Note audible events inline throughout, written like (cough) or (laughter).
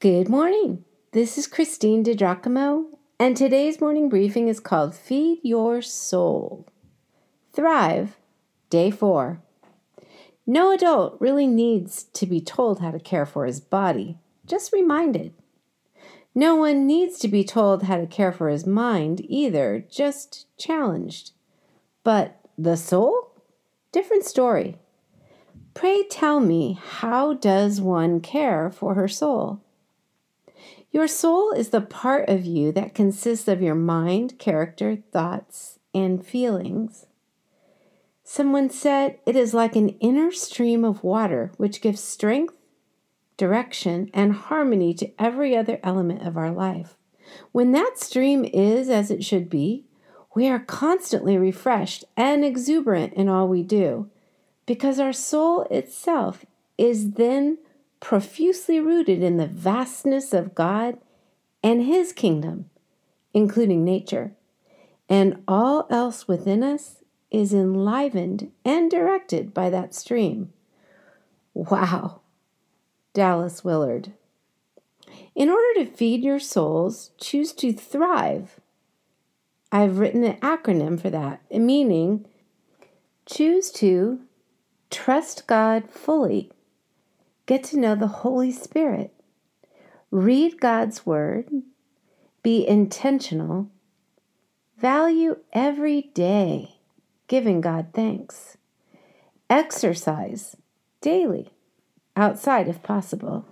Good morning. This is Christine DiGiacomo, and today's morning briefing is called Feed Your Soul. Thrive, Day 4. No adult really needs to be told how to care for his body, just reminded. No one needs to be told how to care for his mind either, just challenged. But the soul? Different story. Pray tell me, how does one care for her soul? Your soul is the part of you that consists of your mind, character, thoughts, and feelings. Someone said it is like an inner stream of water which gives strength, direction, and harmony to every other element of our life. When that stream is as it should be, we are constantly refreshed and exuberant in all we do because our soul itself is then profusely rooted in the vastness of God and His kingdom, including nature, and all else within us is enlivened and directed by that stream. Wow. Dallas Willard. In order to feed your souls, choose to thrive. I've written an acronym for that, meaning choose to trust God fully Get to know the Holy Spirit. Read God's Word. Be intentional. Value every day giving God thanks. Exercise daily, outside if possible.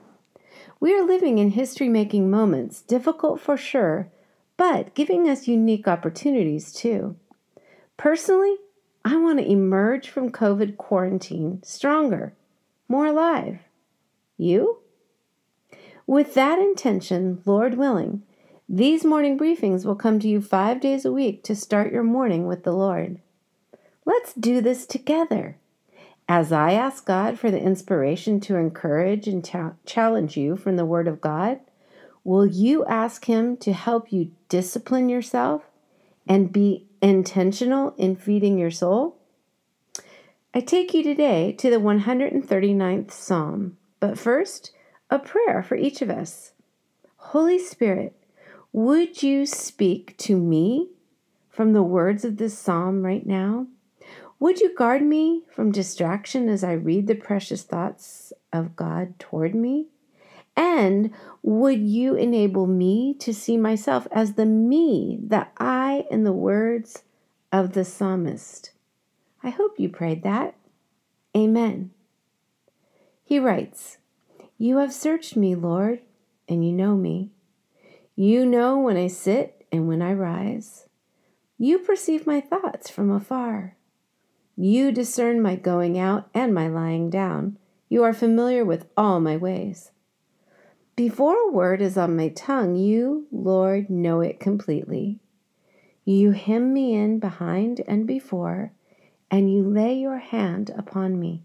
We are living in history making moments, difficult for sure, but giving us unique opportunities too. Personally, I want to emerge from COVID quarantine stronger, more alive. You? With that intention, Lord willing, these morning briefings will come to you five days a week to start your morning with the Lord. Let's do this together. As I ask God for the inspiration to encourage and ta- challenge you from the Word of God, will you ask Him to help you discipline yourself and be intentional in feeding your soul? I take you today to the 139th Psalm. But first, a prayer for each of us. Holy Spirit, would you speak to me from the words of this psalm right now? Would you guard me from distraction as I read the precious thoughts of God toward me? And would you enable me to see myself as the me that I in the words of the psalmist? I hope you prayed that. Amen. He writes, You have searched me, Lord, and you know me. You know when I sit and when I rise. You perceive my thoughts from afar. You discern my going out and my lying down. You are familiar with all my ways. Before a word is on my tongue, you, Lord, know it completely. You hem me in behind and before, and you lay your hand upon me.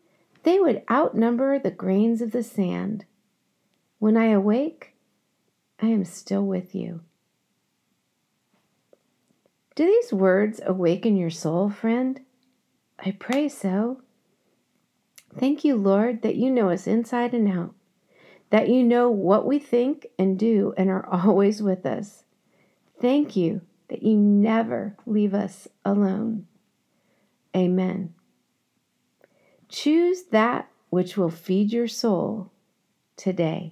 they would outnumber the grains of the sand. When I awake, I am still with you. Do these words awaken your soul, friend? I pray so. Thank you, Lord, that you know us inside and out, that you know what we think and do and are (laughs) always with us. Thank you that you never leave us alone. Amen. Choose that which will feed your soul today.